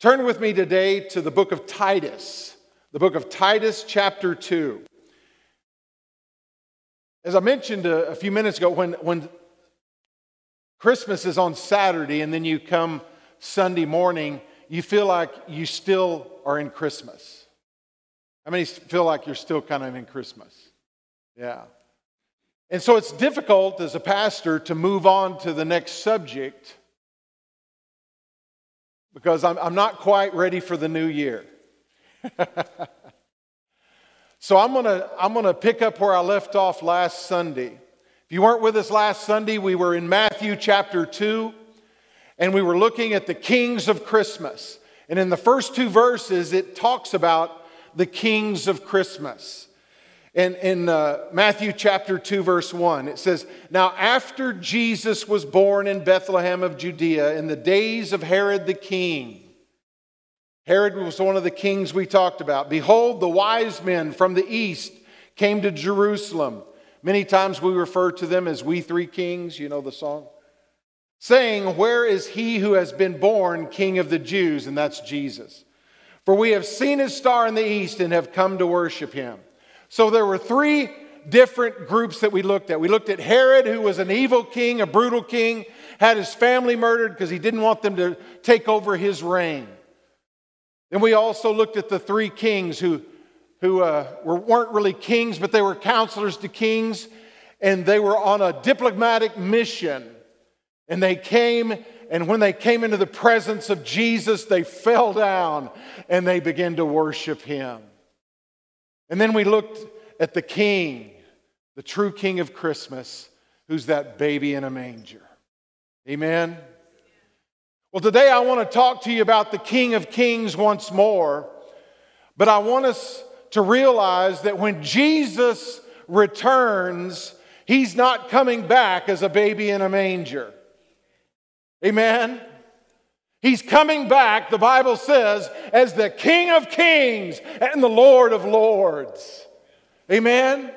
Turn with me today to the book of Titus, the book of Titus, chapter 2. As I mentioned a, a, few minutes ago, when, when Christmas is on Saturday and then you come Sunday morning, you feel like you still are in Christmas. How many feel like you're still kind of in Christmas? Yeah. And so it's difficult as a pastor to move on to the next subject because I'm, I'm not quite ready for the new year. so I'm going to I'm going to pick up where I left off last Sunday. If you weren't with us last Sunday, we were in Matthew chapter 2 and we were looking at the kings of Christmas. And in the first two verses, it talks about the kings of Christmas. In, in uh, Matthew chapter 2, verse 1, it says, Now after Jesus was born in Bethlehem of Judea in the days of Herod the king, Herod was one of the kings we talked about. Behold, the wise men from the east came to Jerusalem. Many times we refer to them as we three kings, you know the song, saying, Where is he who has been born king of the Jews? And that's Jesus. For we have seen his star in the east and have come to worship him. So there were three different groups that we looked at. We looked at Herod, who was an evil king, a brutal king, had his family murdered because he didn't want them to take over his reign. Then we also looked at the three kings who, who uh, were, weren't really kings, but they were counselors to kings, and they were on a diplomatic mission. And they came, and when they came into the presence of Jesus, they fell down and they began to worship him. And then we looked at the king, the true king of Christmas, who's that baby in a manger. Amen? Well, today I want to talk to you about the King of Kings once more, but I want us to realize that when Jesus returns, he's not coming back as a baby in a manger. Amen? He's coming back, the Bible says, as the King of Kings and the Lord of Lords. Amen?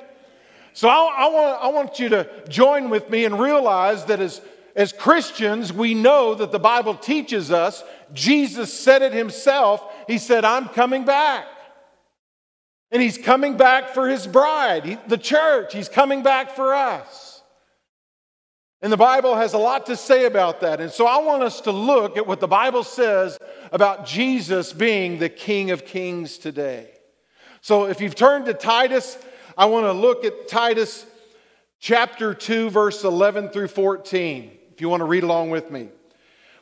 So I, I, want, I want you to join with me and realize that as, as Christians, we know that the Bible teaches us, Jesus said it himself. He said, I'm coming back. And he's coming back for his bride, he, the church. He's coming back for us. And the Bible has a lot to say about that. And so I want us to look at what the Bible says about Jesus being the King of Kings today. So if you've turned to Titus, I want to look at Titus chapter 2, verse 11 through 14, if you want to read along with me.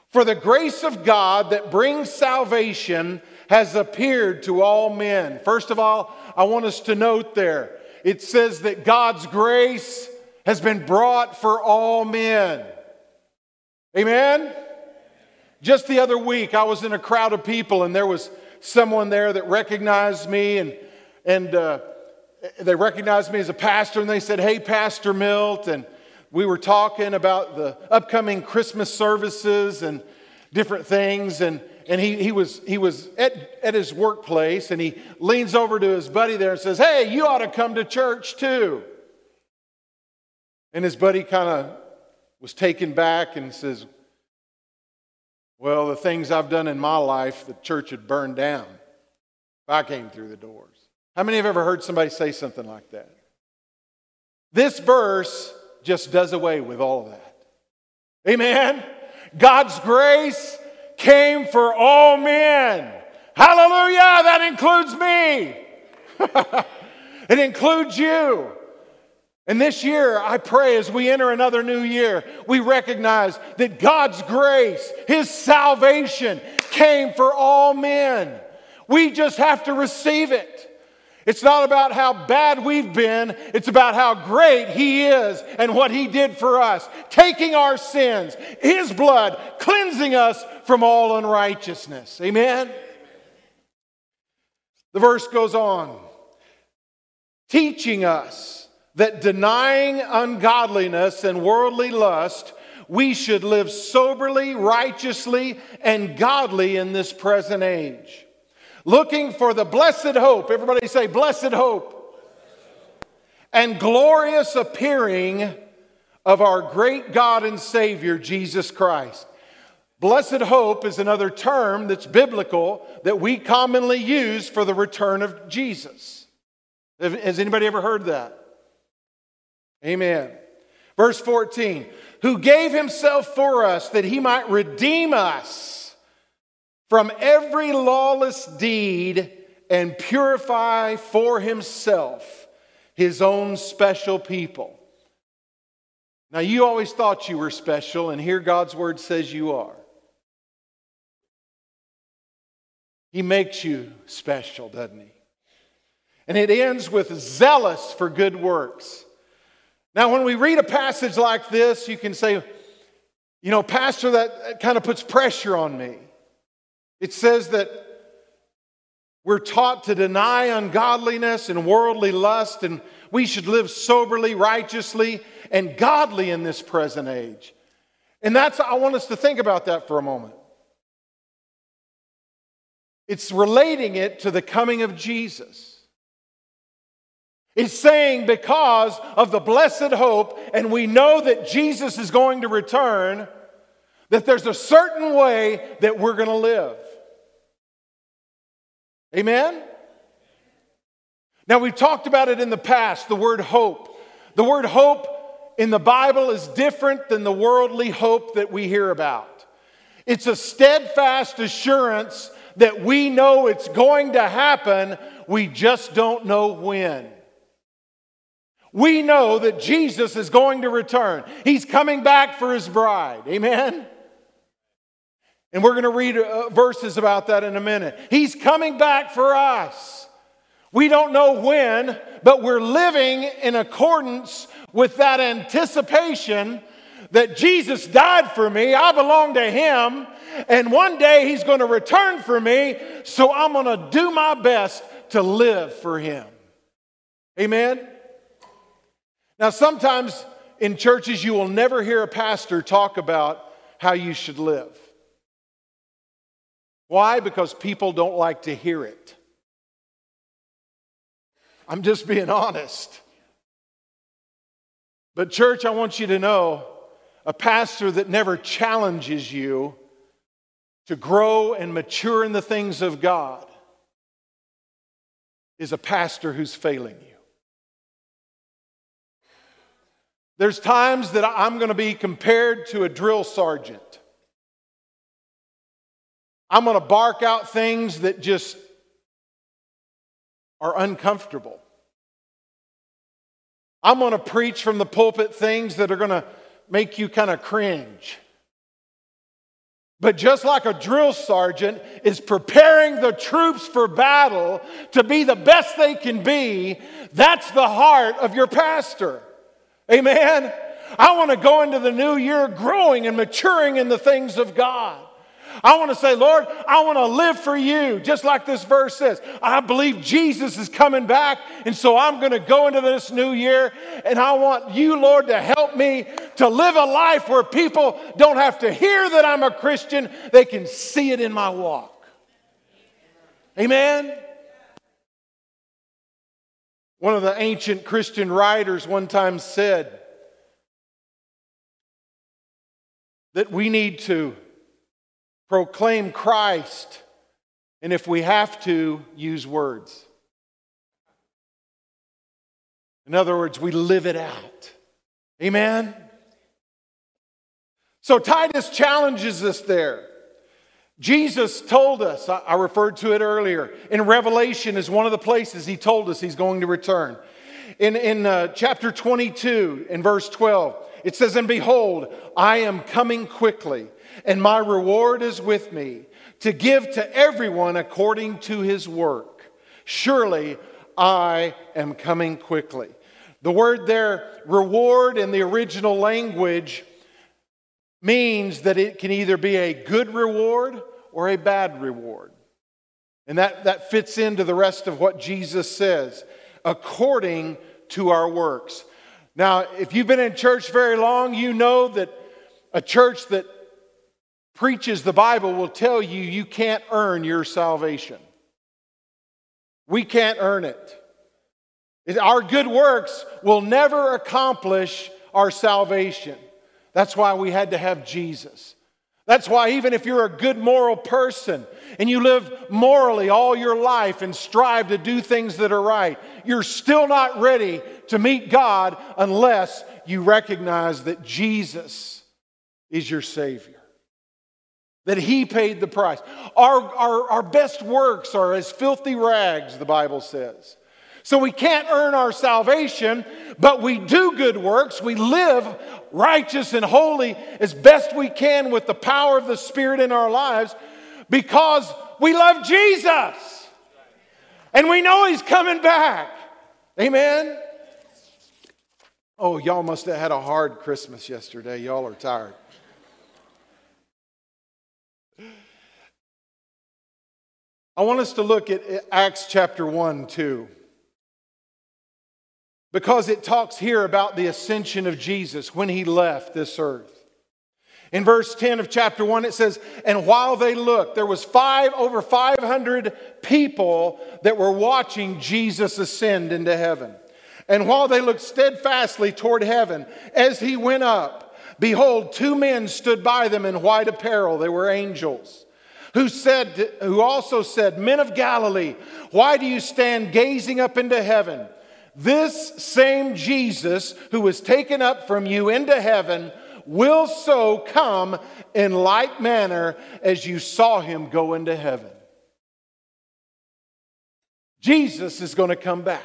For the grace of God that brings salvation has appeared to all men. First of all, I want us to note there it says that God's grace has been brought for all men. Amen? Just the other week, I was in a crowd of people, and there was someone there that recognized me, and, and uh, they recognized me as a pastor, and they said, Hey, Pastor Milt. And we were talking about the upcoming Christmas services and different things. And, and he, he was, he was at, at his workplace, and he leans over to his buddy there and says, Hey, you ought to come to church too. And his buddy kind of was taken back and says, Well, the things I've done in my life, the church had burned down I came through the doors. How many have ever heard somebody say something like that? This verse just does away with all of that. Amen? God's grace came for all men. Hallelujah! That includes me. it includes you. And this year, I pray as we enter another new year, we recognize that God's grace, His salvation came for all men. We just have to receive it. It's not about how bad we've been, it's about how great He is and what He did for us, taking our sins, His blood, cleansing us from all unrighteousness. Amen? The verse goes on, teaching us that denying ungodliness and worldly lust, we should live soberly, righteously, and godly in this present age. Looking for the blessed hope, everybody say, blessed hope, and glorious appearing of our great God and Savior, Jesus Christ. Blessed hope is another term that's biblical that we commonly use for the return of Jesus. Has anybody ever heard that? Amen. Verse 14, who gave himself for us that he might redeem us from every lawless deed and purify for himself his own special people. Now, you always thought you were special, and here God's word says you are. He makes you special, doesn't he? And it ends with zealous for good works. Now, when we read a passage like this, you can say, you know, Pastor, that kind of puts pressure on me. It says that we're taught to deny ungodliness and worldly lust, and we should live soberly, righteously, and godly in this present age. And that's, I want us to think about that for a moment. It's relating it to the coming of Jesus. It's saying because of the blessed hope, and we know that Jesus is going to return, that there's a certain way that we're going to live. Amen? Now, we've talked about it in the past the word hope. The word hope in the Bible is different than the worldly hope that we hear about. It's a steadfast assurance that we know it's going to happen, we just don't know when. We know that Jesus is going to return. He's coming back for his bride. Amen? And we're going to read uh, verses about that in a minute. He's coming back for us. We don't know when, but we're living in accordance with that anticipation that Jesus died for me. I belong to him. And one day he's going to return for me. So I'm going to do my best to live for him. Amen? Now, sometimes in churches, you will never hear a pastor talk about how you should live. Why? Because people don't like to hear it. I'm just being honest. But, church, I want you to know a pastor that never challenges you to grow and mature in the things of God is a pastor who's failing you. There's times that I'm going to be compared to a drill sergeant. I'm going to bark out things that just are uncomfortable. I'm going to preach from the pulpit things that are going to make you kind of cringe. But just like a drill sergeant is preparing the troops for battle to be the best they can be, that's the heart of your pastor. Amen? I want to go into the new year growing and maturing in the things of God. I want to say, Lord, I want to live for you, just like this verse says. I believe Jesus is coming back, and so I'm going to go into this new year, and I want you, Lord, to help me to live a life where people don't have to hear that I'm a Christian, they can see it in my walk. Amen? One of the ancient Christian writers one time said that we need to proclaim Christ, and if we have to, use words. In other words, we live it out. Amen? So Titus challenges us there. Jesus told us, I referred to it earlier, in Revelation is one of the places he told us he's going to return. In, in uh, chapter 22, in verse 12, it says, And behold, I am coming quickly and my reward is with me to give to everyone according to his work. Surely I am coming quickly. The word there, reward, in the original language means that it can either be a good reward or a bad reward. And that, that fits into the rest of what Jesus says according to our works. Now, if you've been in church very long, you know that a church that preaches the Bible will tell you you can't earn your salvation. We can't earn it. Our good works will never accomplish our salvation. That's why we had to have Jesus. That's why, even if you're a good moral person and you live morally all your life and strive to do things that are right, you're still not ready to meet God unless you recognize that Jesus is your Savior, that He paid the price. Our, our, our best works are as filthy rags, the Bible says. So we can't earn our salvation, but we do good works. We live righteous and holy as best we can with the power of the Spirit in our lives because we love Jesus. And we know He's coming back. Amen. Oh, y'all must have had a hard Christmas yesterday. Y'all are tired. I want us to look at Acts chapter 1 too because it talks here about the ascension of Jesus when he left this earth. In verse 10 of chapter 1 it says, "And while they looked, there was five over 500 people that were watching Jesus ascend into heaven. And while they looked steadfastly toward heaven as he went up, behold, two men stood by them in white apparel, they were angels." Who said who also said, "Men of Galilee, why do you stand gazing up into heaven?" This same Jesus who was taken up from you into heaven will so come in like manner as you saw him go into heaven. Jesus is going to come back.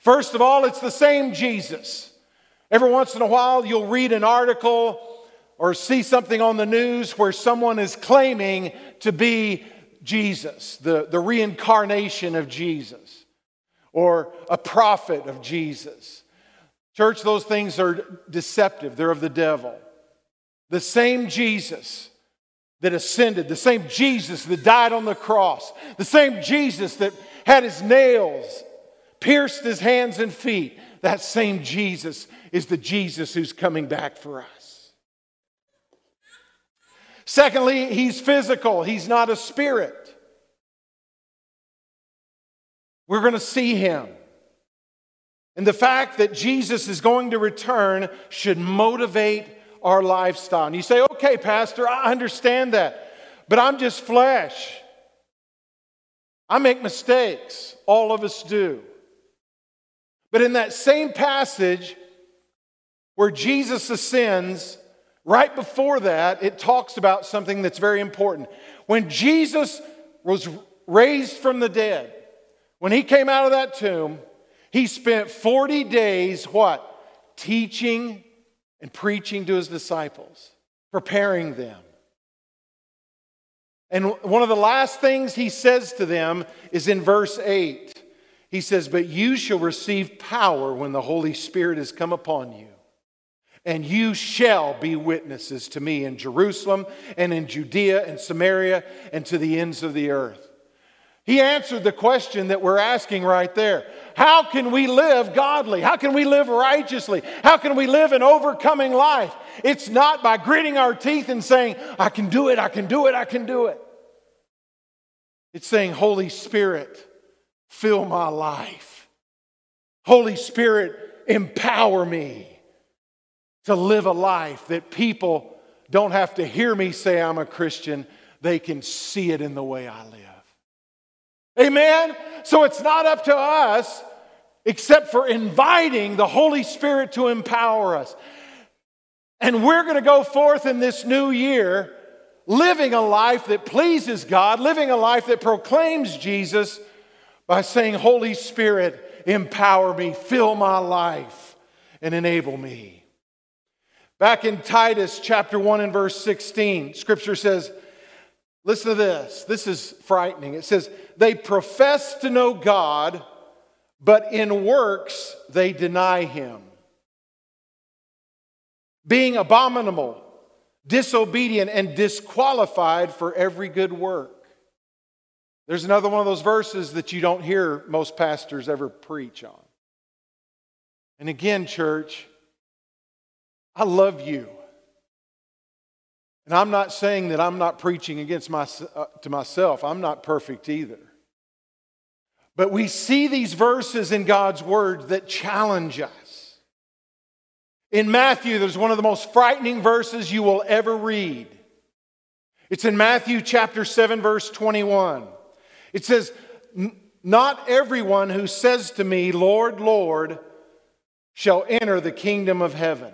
First of all, it's the same Jesus. Every once in a while, you'll read an article or see something on the news where someone is claiming to be Jesus, the, the reincarnation of Jesus or a prophet of Jesus. Church, those things are deceptive, they're of the devil. The same Jesus that ascended, the same Jesus that died on the cross, the same Jesus that had his nails pierced his hands and feet, that same Jesus is the Jesus who's coming back for us. Secondly, he's physical, he's not a spirit. We're going to see him. And the fact that Jesus is going to return should motivate our lifestyle. And you say, okay, Pastor, I understand that, but I'm just flesh. I make mistakes. All of us do. But in that same passage where Jesus ascends, right before that, it talks about something that's very important. When Jesus was raised from the dead, when he came out of that tomb, he spent 40 days what? Teaching and preaching to his disciples, preparing them. And one of the last things he says to them is in verse 8. He says, But you shall receive power when the Holy Spirit has come upon you. And you shall be witnesses to me in Jerusalem and in Judea and Samaria and to the ends of the earth. He answered the question that we're asking right there. How can we live godly? How can we live righteously? How can we live an overcoming life? It's not by gritting our teeth and saying, I can do it, I can do it, I can do it. It's saying, Holy Spirit, fill my life. Holy Spirit, empower me to live a life that people don't have to hear me say I'm a Christian, they can see it in the way I live. Amen? So it's not up to us except for inviting the Holy Spirit to empower us. And we're going to go forth in this new year living a life that pleases God, living a life that proclaims Jesus by saying, Holy Spirit, empower me, fill my life, and enable me. Back in Titus chapter 1 and verse 16, scripture says, Listen to this. This is frightening. It says, They profess to know God, but in works they deny him. Being abominable, disobedient, and disqualified for every good work. There's another one of those verses that you don't hear most pastors ever preach on. And again, church, I love you. And I'm not saying that I'm not preaching against my, uh, to myself. I'm not perfect either. But we see these verses in God's word that challenge us. In Matthew, there's one of the most frightening verses you will ever read. It's in Matthew chapter 7, verse 21. It says, Not everyone who says to me, Lord, Lord, shall enter the kingdom of heaven,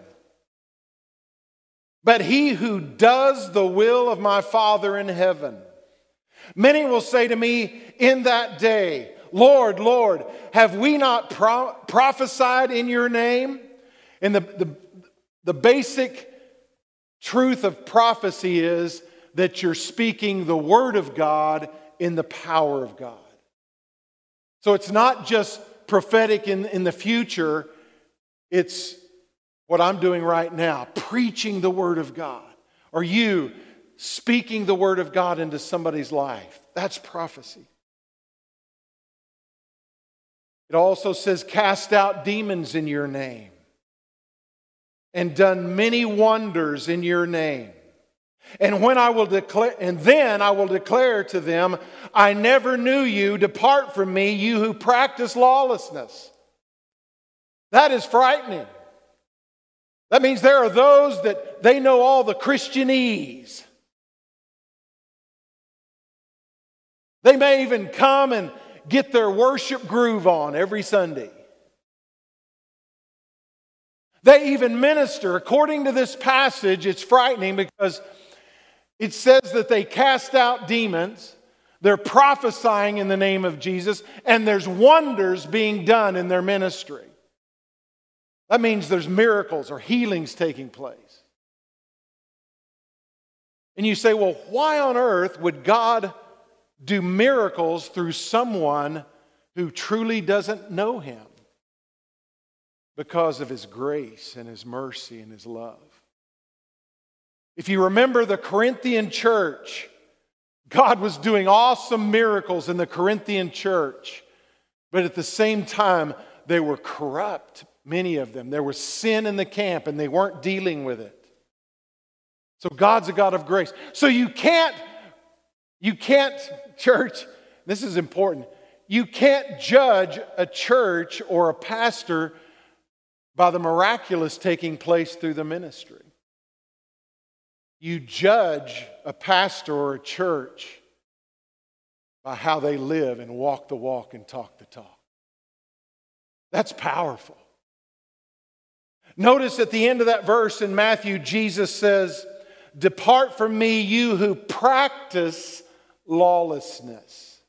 but he who does the will of my Father in heaven. Many will say to me in that day, Lord, Lord, have we not pro- prophesied in your name? And the, the, the basic truth of prophecy is that you're speaking the word of God in the power of God. So it's not just prophetic in, in the future, it's what I'm doing right now, preaching the word of God. Or you speaking the word of God into somebody's life. That's prophecy. It also says, cast out demons in your name and done many wonders in your name. And when I will declare, and then I will declare to them, I never knew you. Depart from me, you who practice lawlessness. That is frightening. That means there are those that they know all the Christianese. They may even come and get their worship groove on every Sunday. They even minister. According to this passage, it's frightening because it says that they cast out demons, they're prophesying in the name of Jesus, and there's wonders being done in their ministry. That means there's miracles or healings taking place. And you say, well, why on earth would God do miracles through someone who truly doesn't know Him? Because of His grace and His mercy and His love. If you remember the Corinthian church, God was doing awesome miracles in the Corinthian church, but at the same time, they were corrupt, many of them. There was sin in the camp and they weren't dealing with it. So God's a God of grace. So you can't, you can't, church, this is important. You can't judge a church or a pastor by the miraculous taking place through the ministry. You judge a pastor or a church by how they live and walk the walk and talk the talk. That's powerful. Notice at the end of that verse in Matthew, Jesus says, Depart from me, you who practice lawlessness.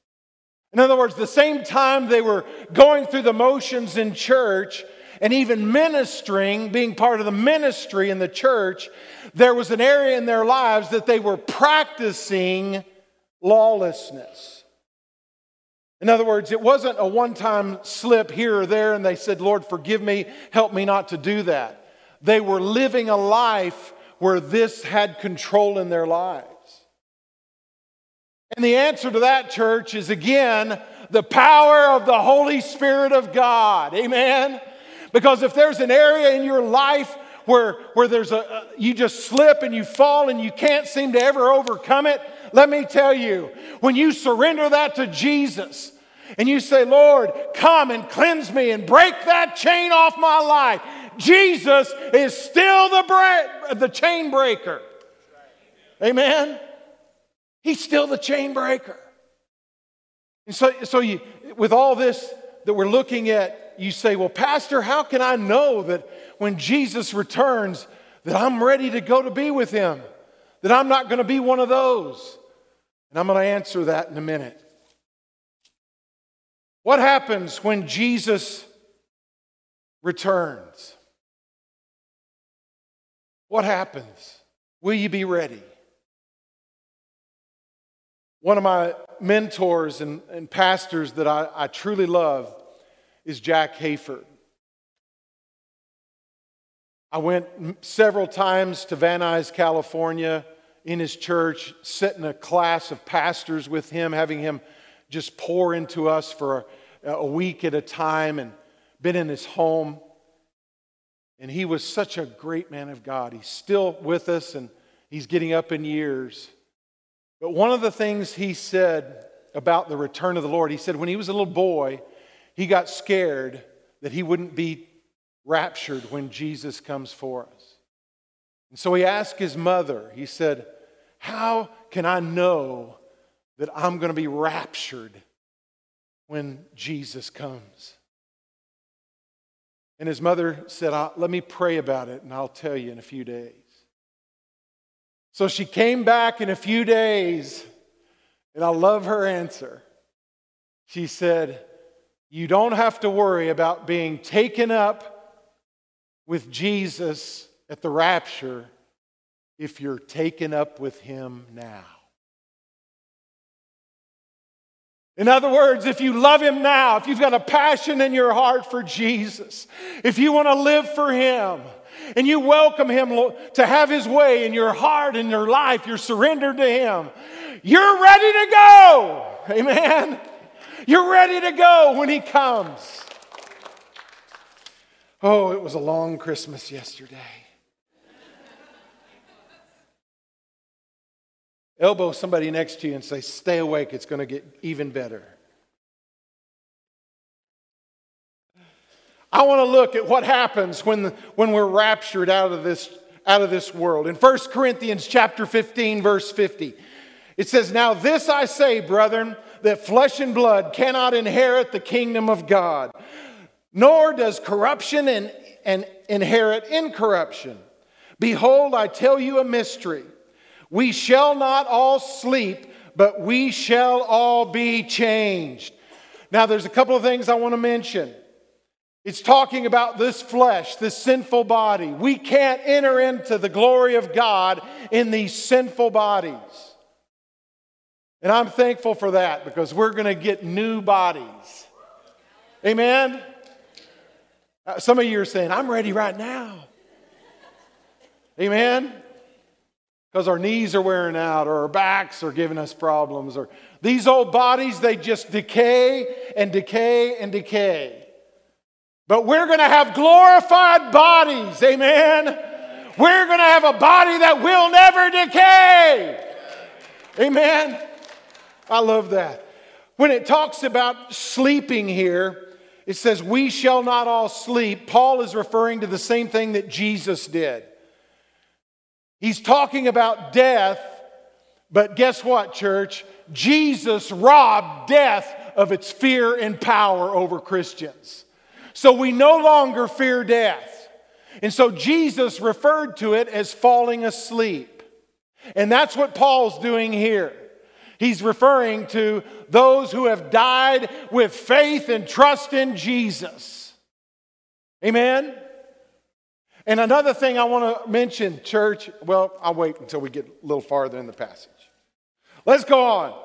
In other words, the same time they were going through the motions in church, and even ministering, being part of the ministry in the church, there was an area in their lives that they were practicing lawlessness. In other words, it wasn't a one time slip here or there and they said, Lord, forgive me, help me not to do that. They were living a life where this had control in their lives. And the answer to that, church, is again the power of the Holy Spirit of God. Amen. Because if there's an area in your life where, where there's a, you just slip and you fall and you can't seem to ever overcome it, let me tell you, when you surrender that to Jesus and you say, Lord, come and cleanse me and break that chain off my life, Jesus is still the, bra- the chain breaker. Amen? He's still the chain breaker. And so, so you, with all this that we're looking at you say, Well, Pastor, how can I know that when Jesus returns, that I'm ready to go to be with him? That I'm not going to be one of those? And I'm going to answer that in a minute. What happens when Jesus returns? What happens? Will you be ready? One of my mentors and, and pastors that I, I truly love is Jack Hayford. I went several times to Van Nuys, California, in his church, sitting a class of pastors with him, having him just pour into us for a, week at a time, and been in his home. And he was such a great man of God. He's still with us, and he's getting up in years. But one of the things he said about the return of the Lord, he said when he was a little boy, he got scared that he wouldn't be raptured when Jesus comes for us. And so he asked his mother, he said, How can I know that I'm going to be raptured when Jesus comes? And his mother said, Let me pray about it and I'll tell you in a few days. So she came back in a few days, and I love her answer. She said, You don't have to worry about being taken up with Jesus at the rapture if you're taken up with him now. In other words, if you love him now, if you've got a passion in your heart for Jesus, if you want to live for him, and you welcome Him to have His way in your heart and your life, you're surrendered to Him, you're ready to go. Amen. You're ready to go when He comes. Oh, it was a long Christmas yesterday. Elbow somebody next to you and say, Stay awake, it's going to get even better. I want to look at what happens when, when we're raptured out of this, out of this world. In 1 Corinthians chapter 15, verse 50, it says, Now this I say, brethren, that flesh and blood cannot inherit the kingdom of God, nor does corruption and, and inherit incorruption. Behold, I tell you a mystery. We shall not all sleep, but we shall all be changed. Now, there's a couple of things I want to mention. It's talking about this flesh, this sinful body. We can't enter into the glory of God in these sinful bodies. And I'm thankful for that because we're going to get new bodies. Amen? Uh, some of you are saying, I'm ready right now. Amen? Because our knees are wearing out or our backs are giving us problems or these old bodies, they just decay and decay and decay. But we're going to have glorified bodies. Amen. We're going to have a body that will never decay. Amen. I love that. When it talks about sleeping here, it says, We shall not all sleep. Paul is referring to the same thing that Jesus did. He's talking about death, but guess what, church? Jesus robbed death of its fear and power over Christians. So we no longer fear death. And so Jesus referred to it as falling asleep. And that's what Paul's doing here. He's referring to those who have died with faith and trust in Jesus. Amen? And another thing I want to mention, church, well, I'll wait until we get a little farther in the passage. Let's go on.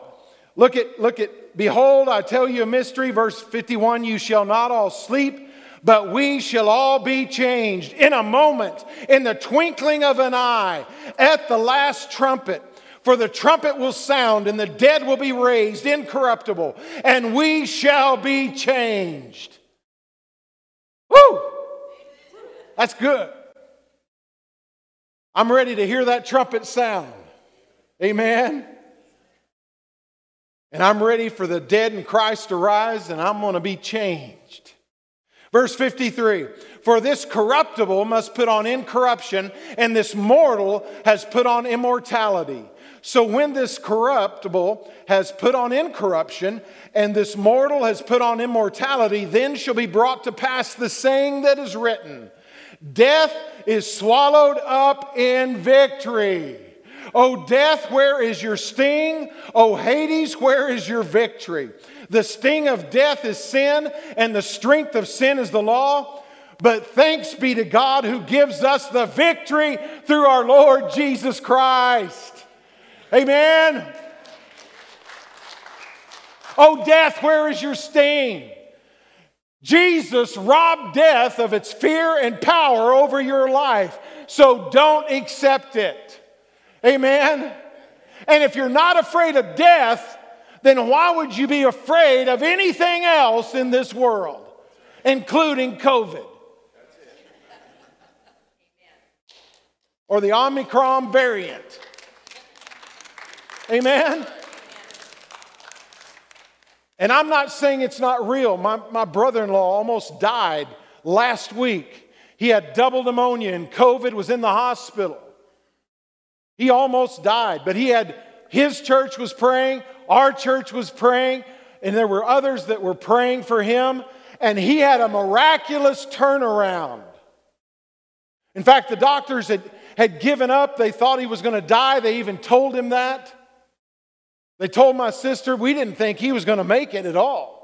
Look at, look at, behold, I tell you a mystery, verse 51 you shall not all sleep, but we shall all be changed in a moment, in the twinkling of an eye, at the last trumpet. For the trumpet will sound, and the dead will be raised incorruptible, and we shall be changed. Woo! That's good. I'm ready to hear that trumpet sound. Amen. And I'm ready for the dead in Christ to rise, and I'm going to be changed. Verse 53 For this corruptible must put on incorruption, and this mortal has put on immortality. So when this corruptible has put on incorruption, and this mortal has put on immortality, then shall be brought to pass the saying that is written Death is swallowed up in victory. O death, where is your sting? O Hades, where is your victory? The sting of death is sin, and the strength of sin is the law. But thanks be to God who gives us the victory through our Lord Jesus Christ. Amen. Oh, death, where is your sting? Jesus robbed death of its fear and power over your life, so don't accept it. Amen. And if you're not afraid of death, then why would you be afraid of anything else in this world, including COVID? Or the Omicron variant? Amen? And I'm not saying it's not real. My, my brother in law almost died last week. He had double pneumonia and COVID was in the hospital. He almost died, but he had his church was praying, our church was praying, and there were others that were praying for him, and he had a miraculous turnaround. In fact, the doctors had, had given up. They thought he was going to die. They even told him that. They told my sister, we didn't think he was going to make it at all.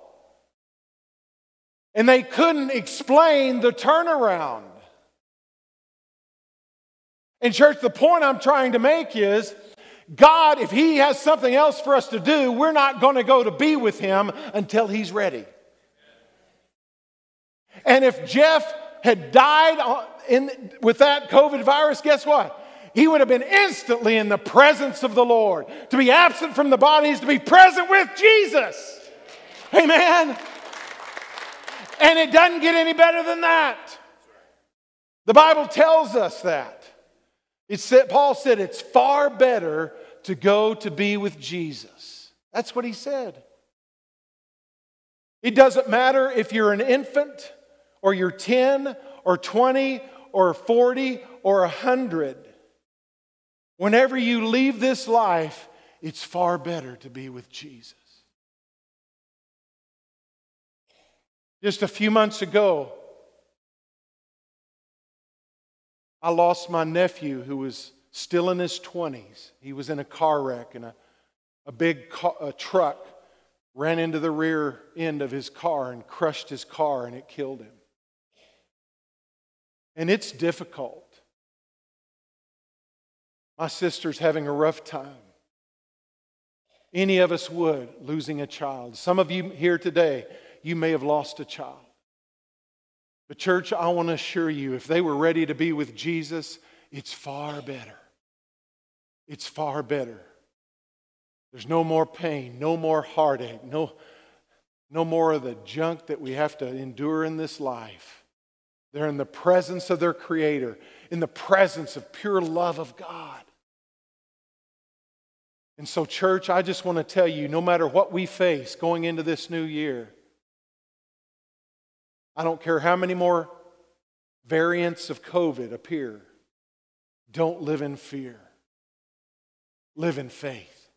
And they couldn't explain the turnaround. In church, the point I'm trying to make is God, if He has something else for us to do, we're not going to go to be with Him until He's ready. And if Jeff had died in, with that COVID virus, guess what? He would have been instantly in the presence of the Lord. To be absent from the body is to be present with Jesus. Amen. And it doesn't get any better than that. The Bible tells us that. It said, Paul said it's far better to go to be with Jesus. That's what he said. It doesn't matter if you're an infant or you're 10 or 20 or 40 or 100. Whenever you leave this life, it's far better to be with Jesus. Just a few months ago, I lost my nephew who was still in his 20s. He was in a car wreck, and a, a big car, a truck ran into the rear end of his car and crushed his car, and it killed him. And it's difficult. My sister's having a rough time. Any of us would, losing a child. Some of you here today, you may have lost a child. But, church, I want to assure you if they were ready to be with Jesus, it's far better. It's far better. There's no more pain, no more heartache, no, no more of the junk that we have to endure in this life. They're in the presence of their Creator, in the presence of pure love of God. And so, church, I just want to tell you no matter what we face going into this new year, I don't care how many more variants of COVID appear, don't live in fear. Live in faith.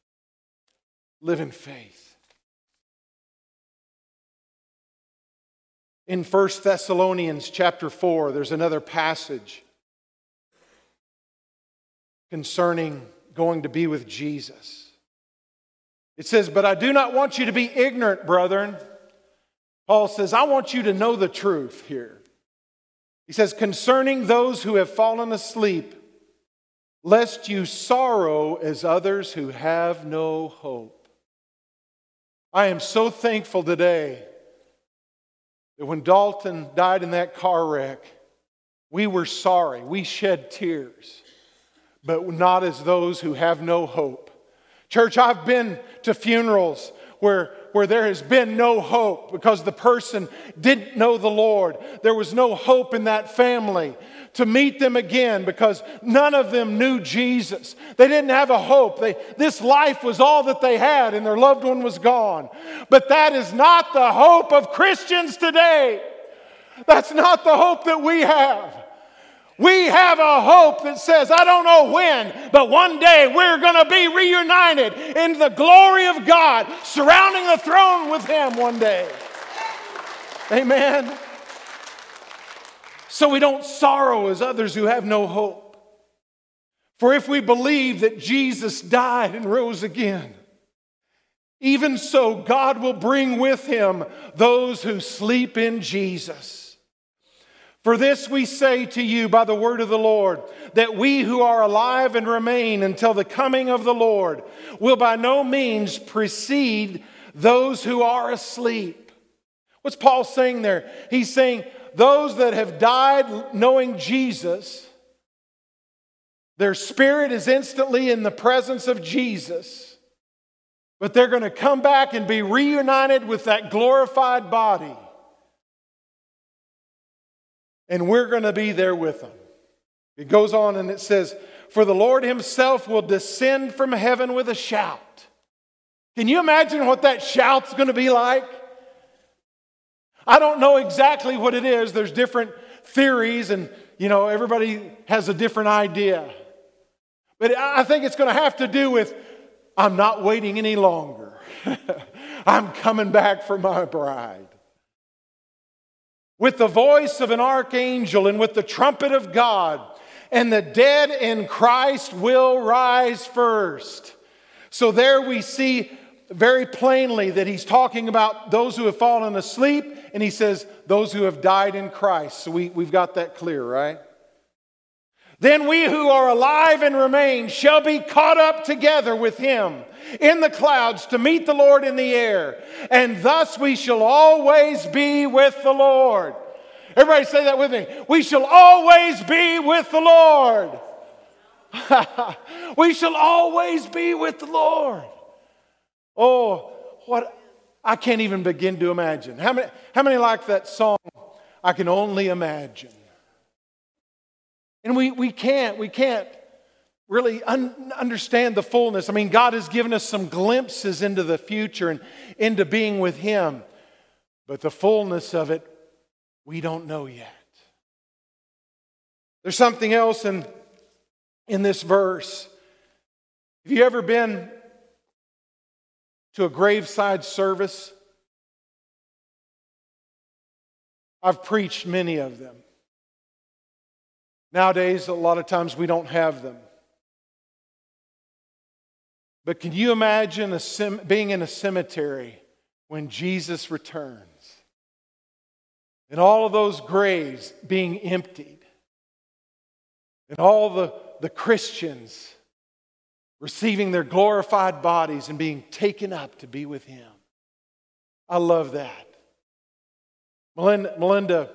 Live in faith. In 1 Thessalonians chapter 4, there's another passage concerning going to be with Jesus. It says, But I do not want you to be ignorant, brethren Paul says, I want you to know the truth here. He says, concerning those who have fallen asleep, lest you sorrow as others who have no hope. I am so thankful today that when Dalton died in that car wreck, we were sorry. We shed tears, but not as those who have no hope. Church, I've been to funerals where where there has been no hope because the person didn't know the Lord. There was no hope in that family to meet them again because none of them knew Jesus. They didn't have a hope. They, this life was all that they had and their loved one was gone. But that is not the hope of Christians today. That's not the hope that we have. We have a hope that says, I don't know when, but one day we're going to be reunited in the glory of God, surrounding the throne with Him one day. Amen. So we don't sorrow as others who have no hope. For if we believe that Jesus died and rose again, even so, God will bring with him those who sleep in Jesus. For this we say to you by the word of the Lord, that we who are alive and remain until the coming of the Lord will by no means precede those who are asleep. What's Paul saying there? He's saying those that have died knowing Jesus, their spirit is instantly in the presence of Jesus, but they're going to come back and be reunited with that glorified body and we're going to be there with them. It goes on and it says, For the Lord himself will descend from heaven with a shout. Can you imagine what that shout's going to be like? I don't know exactly what it is. There's different theories, and you know, everybody has a different idea. But I think it's going to have to do with I'm not waiting any longer. I'm coming back for my bride. With the voice of an archangel and with the trumpet of God, and the dead in Christ will rise first. So there we see very plainly that he's talking about those who have fallen asleep, and he says those who have died in Christ. So we, we've got that clear, right? Then we who are alive and remain shall be caught up together with him in the clouds to meet the Lord in the air, and thus we shall always be with the Lord. Everybody say that with me. We shall always be with the Lord. we shall always be with the Lord. Oh, what I can't even begin to imagine. How many, how many like that song? I can only imagine. And we, we can't, we can't really un- understand the fullness. I mean, God has given us some glimpses into the future and into being with Him, but the fullness of it, we don't know yet. There's something else in, in this verse. Have you ever been to a graveside service? I've preached many of them. Nowadays, a lot of times we don't have them. But can you imagine being in a cemetery when Jesus returns? And all of those graves being emptied. And all the, the Christians receiving their glorified bodies and being taken up to be with Him. I love that. Melinda, Melinda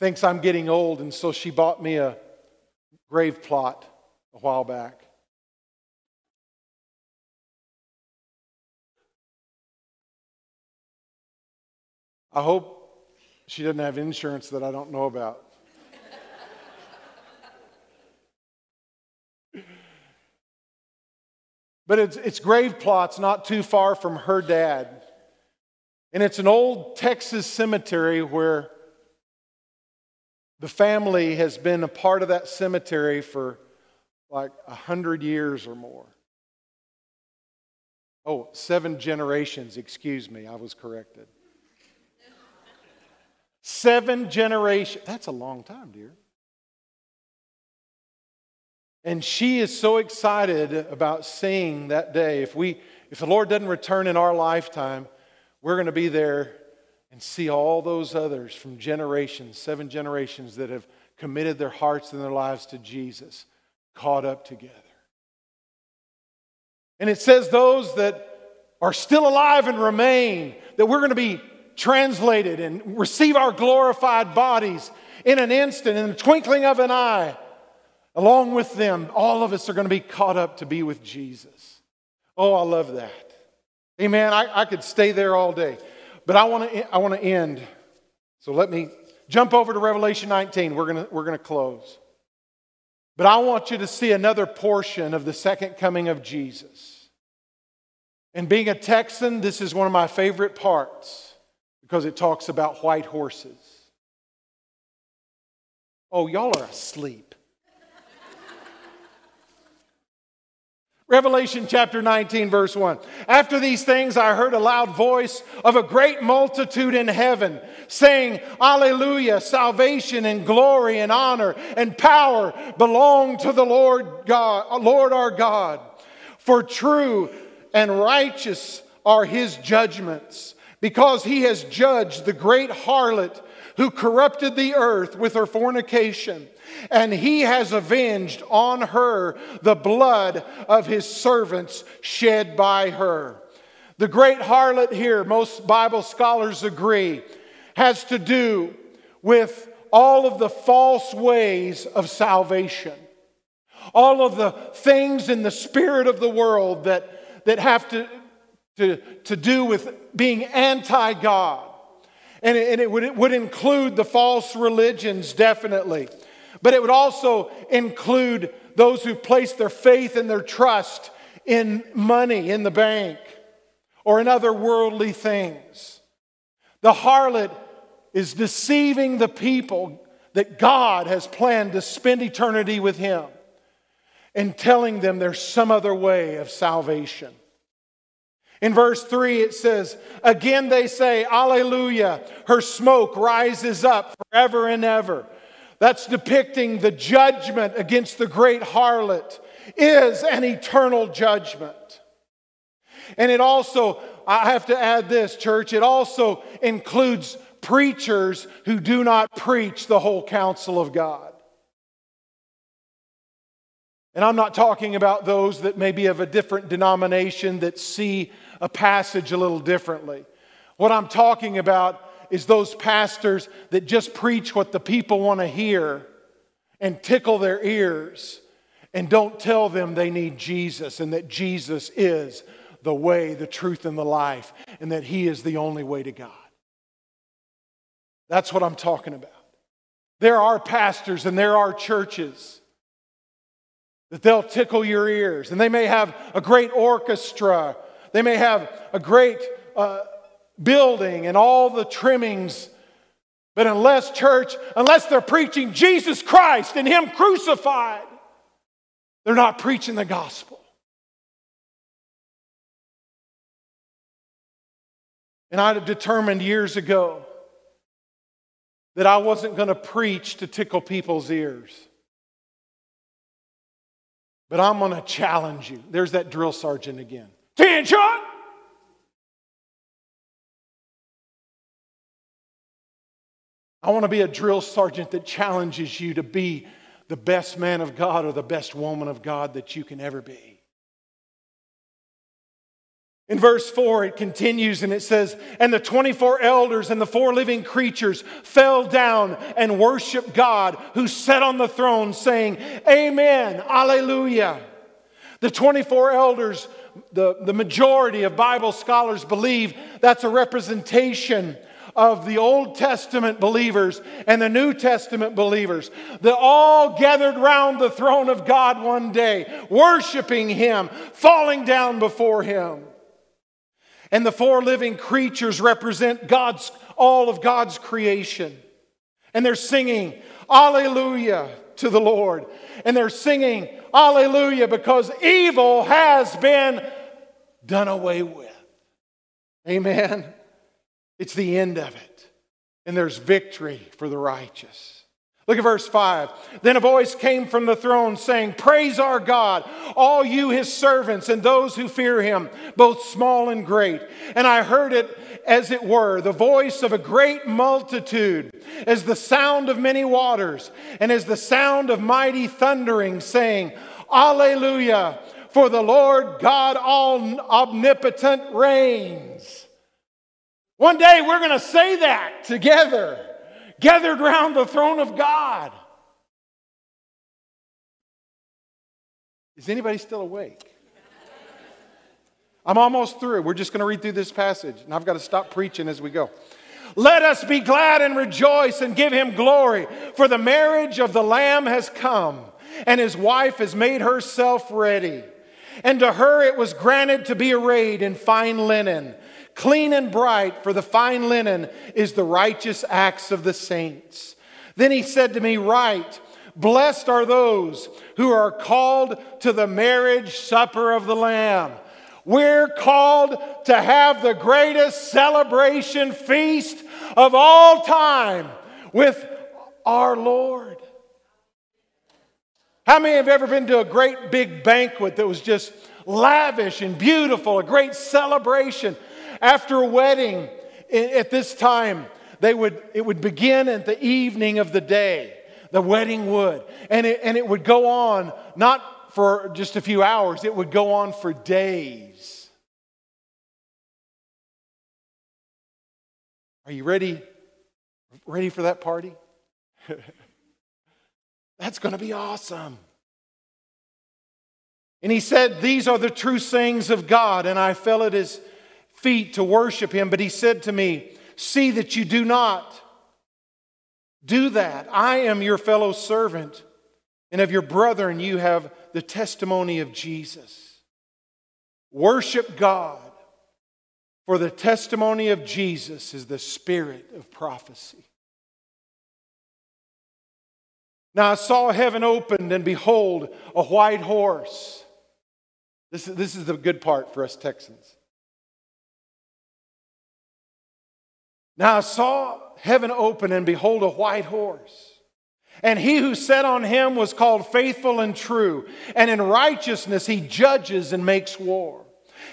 thinks I'm getting old, and so she bought me a grave plot a while back. I hope she doesn't have insurance that I don't know about. but it's, it's grave plots not too far from her dad. And it's an old Texas cemetery where the family has been a part of that cemetery for like a hundred years or more. Oh, seven generations, excuse me, I was corrected. Seven generations. That's a long time, dear. And she is so excited about seeing that day. If we if the Lord doesn't return in our lifetime, we're going to be there and see all those others from generations, seven generations that have committed their hearts and their lives to Jesus, caught up together. And it says those that are still alive and remain, that we're going to be translated and receive our glorified bodies in an instant, in the twinkling of an eye. Along with them, all of us are going to be caught up to be with Jesus. Oh, I love that. Amen. I, I could stay there all day. But I want to I want to end. So let me jump over to Revelation 19. We're going we're going to close. But I want you to see another portion of the second coming of Jesus. And being a Texan, this is one of my favorite parts because it talks about white horses. Oh, y'all are asleep. Revelation chapter 19, verse 1. After these things, I heard a loud voice of a great multitude in heaven saying, Alleluia, salvation and glory and honor and power belong to the Lord God, Lord our God. For true and righteous are his judgments, because he has judged the great harlot who corrupted the earth with her fornication and he has avenged on her the blood of his servants shed by her. The great harlot here, most Bible scholars agree, has to do with all of the false ways of salvation. All of the things in the spirit of the world that, that have to, to, to do with being anti God. And, it, and it, would, it would include the false religions, definitely. But it would also include those who place their faith and their trust in money in the bank or in other worldly things. The harlot is deceiving the people that God has planned to spend eternity with Him and telling them there's some other way of salvation. In verse 3, it says, Again they say, Alleluia, her smoke rises up forever and ever. That's depicting the judgment against the great harlot, is an eternal judgment. And it also, I have to add this, church, it also includes preachers who do not preach the whole counsel of God. And I'm not talking about those that may be of a different denomination that see a passage a little differently. What I'm talking about is those pastors that just preach what the people want to hear and tickle their ears and don't tell them they need Jesus and that Jesus is the way, the truth, and the life, and that He is the only way to God. That's what I'm talking about. There are pastors and there are churches that they'll tickle your ears, and they may have a great orchestra, they may have a great uh, building and all the trimmings. But unless, church, unless they're preaching Jesus Christ and Him crucified, they're not preaching the gospel. And I determined years ago that I wasn't going to preach to tickle people's ears. But I'm going to challenge you. There's that drill sergeant again. Attention! I want to be a drill sergeant that challenges you to be the best man of God or the best woman of God that you can ever be. In verse 4, it continues and it says, And the 24 elders and the four living creatures fell down and worshiped God who sat on the throne, saying, Amen, Alleluia. The 24 elders, the, the majority of Bible scholars believe that's a representation of the Old Testament believers and the New Testament believers that all gathered round the throne of God one day, worshiping Him, falling down before Him. And the four living creatures represent God's, all of God's creation. And they're singing, Alleluia to the Lord. And they're singing, Alleluia, because evil has been done away with. Amen. It's the end of it. And there's victory for the righteous. Look at verse 5. Then a voice came from the throne saying, Praise our God, all you his servants and those who fear him, both small and great. And I heard it as it were, the voice of a great multitude, as the sound of many waters, and as the sound of mighty thundering, saying, Alleluia, for the Lord God all omnipotent reigns. One day we're going to say that together, gathered around the throne of God. Is anybody still awake? I'm almost through. We're just going to read through this passage, and I've got to stop preaching as we go. Let us be glad and rejoice and give him glory, for the marriage of the Lamb has come, and his wife has made herself ready. And to her it was granted to be arrayed in fine linen clean and bright, for the fine linen is the righteous acts of the saints. Then he said to me, Write, blessed are those who are called to the marriage supper of the Lamb. We're called to have the greatest celebration feast of all time with our Lord. How many have ever been to a great big banquet that was just lavish and beautiful, a great celebration? After a wedding, at this time, they would, it would begin at the evening of the day. The wedding would. And it, and it would go on, not for just a few hours, it would go on for days. Are you ready? Ready for that party? That's going to be awesome. And he said, These are the true sayings of God. And I felt it as feet to worship him, but he said to me, See that you do not do that. I am your fellow servant, and of your brethren you have the testimony of Jesus. Worship God, For the testimony of Jesus is the spirit of prophecy. Now I saw heaven opened, and behold, a white horse. This is, this is the good part for us Texans. Now I saw heaven open, and behold, a white horse. And he who sat on him was called faithful and true, and in righteousness he judges and makes war.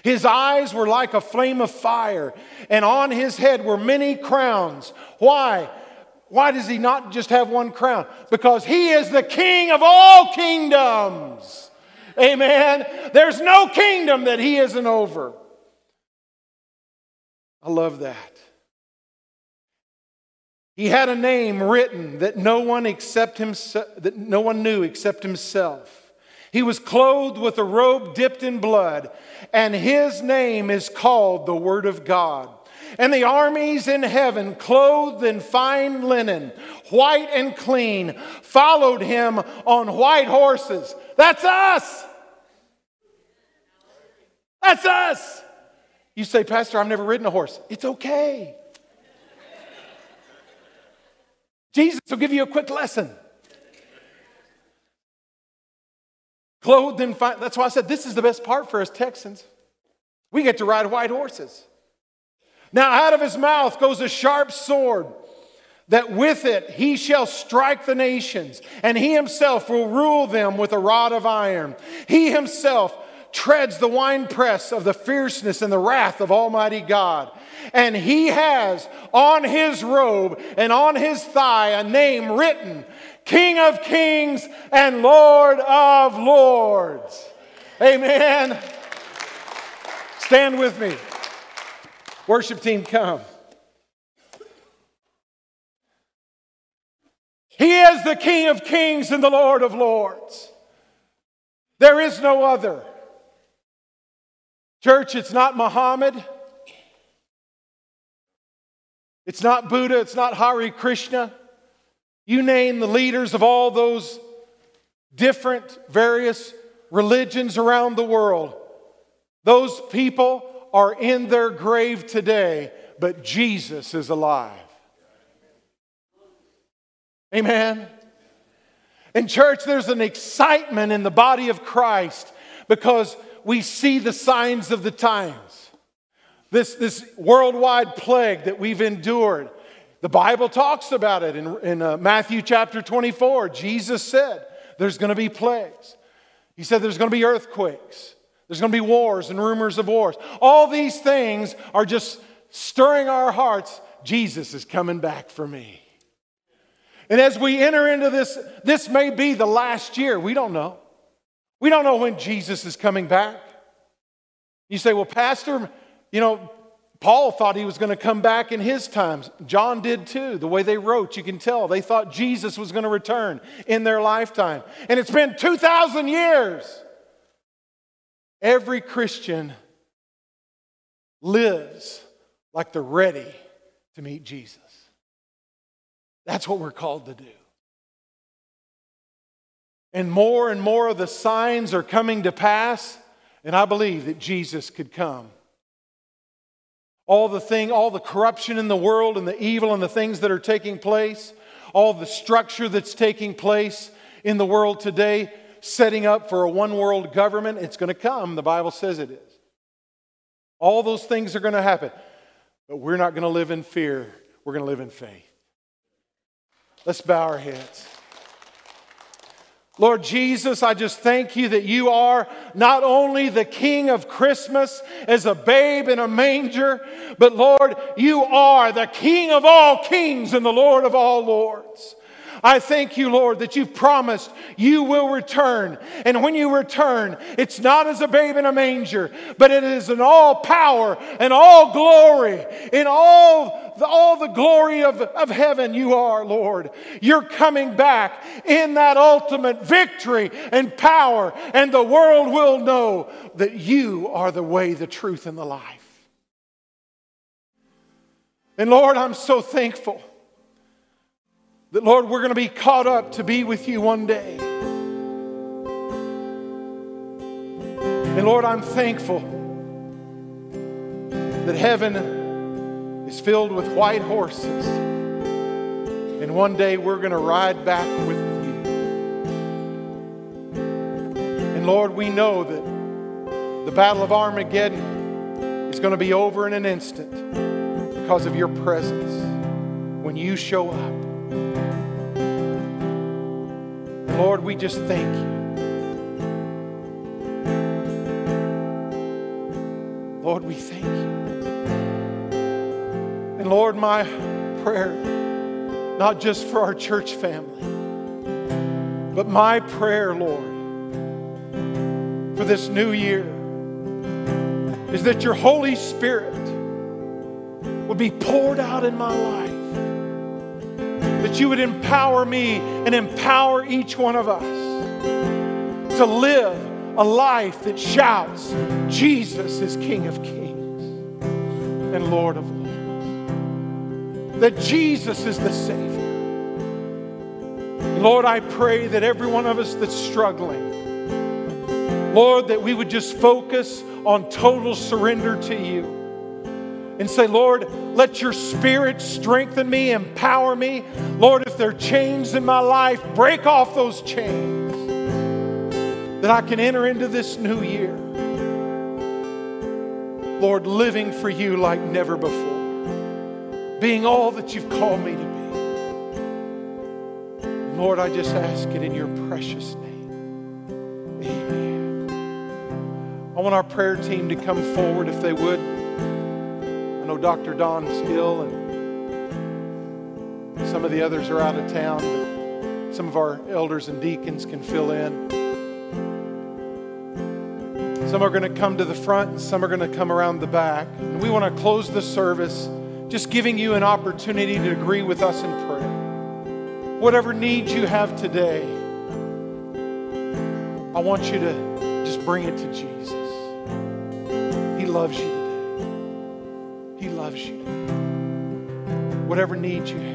His eyes were like a flame of fire, and on his head were many crowns. Why? Why does he not just have one crown? Because he is the king of all kingdoms. Amen. There's no kingdom that he isn't over. I love that. He had a name written that no one except himself, that no one knew except himself. He was clothed with a robe dipped in blood, and his name is called the Word of God. And the armies in heaven, clothed in fine linen, white and clean, followed him on white horses. That's us. That's us. You say, Pastor, I've never ridden a horse. It's okay. Jesus will give you a quick lesson. Clothed in fine. That's why I said this is the best part for us Texans. We get to ride white horses. Now, out of his mouth goes a sharp sword, that with it he shall strike the nations, and he himself will rule them with a rod of iron. He himself treads the winepress of the fierceness and the wrath of Almighty God. And he has on his robe and on his thigh a name written King of Kings and Lord of Lords. Amen. Stand with me. Worship team, come. He is the King of Kings and the Lord of Lords. There is no other. Church, it's not Muhammad. It's not Buddha. It's not Hare Krishna. You name the leaders of all those different, various religions around the world. Those people are in their grave today, but Jesus is alive. Amen. In church, there's an excitement in the body of Christ because we see the signs of the times. This, this worldwide plague that we've endured. The Bible talks about it in, in uh, Matthew chapter 24. Jesus said there's going to be plagues. He said there's going to be earthquakes. There's going to be wars and rumors of wars. All these things are just stirring our hearts. Jesus is coming back for me. And as we enter into this, this may be the last year. We don't know. We don't know when Jesus is coming back. You say, well, Pastor, you know, Paul thought he was going to come back in his times. John did too. The way they wrote, you can tell. They thought Jesus was going to return in their lifetime. And it's been 2,000 years. Every Christian lives like they're ready to meet Jesus. That's what we're called to do. And more and more of the signs are coming to pass, and I believe that Jesus could come. All the thing, all the corruption in the world and the evil and the things that are taking place, all the structure that's taking place in the world today, setting up for a one world government. It's going to come. The Bible says it is. All those things are going to happen. But we're not going to live in fear. We're going to live in faith. Let's bow our heads. Lord Jesus, I just thank you that you are not only the King of Christmas as a babe in a manger, but Lord, you are the King of all kings and the Lord of all lords. I thank you, Lord, that you've promised you will return. And when you return, it's not as a babe in a manger, but it is in all power and all glory, in all the, all the glory of, of heaven you are, Lord. You're coming back in that ultimate victory and power, and the world will know that you are the way, the truth, and the life. And Lord, I'm so thankful that, Lord, we're going to be caught up to be with you one day. And Lord, I'm thankful that heaven is filled with white horses. And one day we're going to ride back with you. And Lord, we know that the Battle of Armageddon is going to be over in an instant because of your presence when you show up. Lord, we just thank you. Lord, we thank you. And Lord, my prayer, not just for our church family, but my prayer, Lord, for this new year is that your Holy Spirit would be poured out in my life. That you would empower me and empower each one of us to live a life that shouts, Jesus is King of Kings and Lord of Lords. That Jesus is the Savior. Lord, I pray that every one of us that's struggling, Lord, that we would just focus on total surrender to you and say, Lord, let your spirit strengthen me, empower me. Lord, if there are chains in my life, break off those chains that I can enter into this new year. Lord, living for you like never before, being all that you've called me to be. Lord, I just ask it in your precious name. Amen. I want our prayer team to come forward if they would. I know Dr. Don Skill and some of the others are out of town, but some of our elders and deacons can fill in. Some are going to come to the front and some are going to come around the back. And we want to close the service just giving you an opportunity to agree with us in prayer. Whatever needs you have today, I want you to just bring it to Jesus. He loves you loves you. Whatever needs you.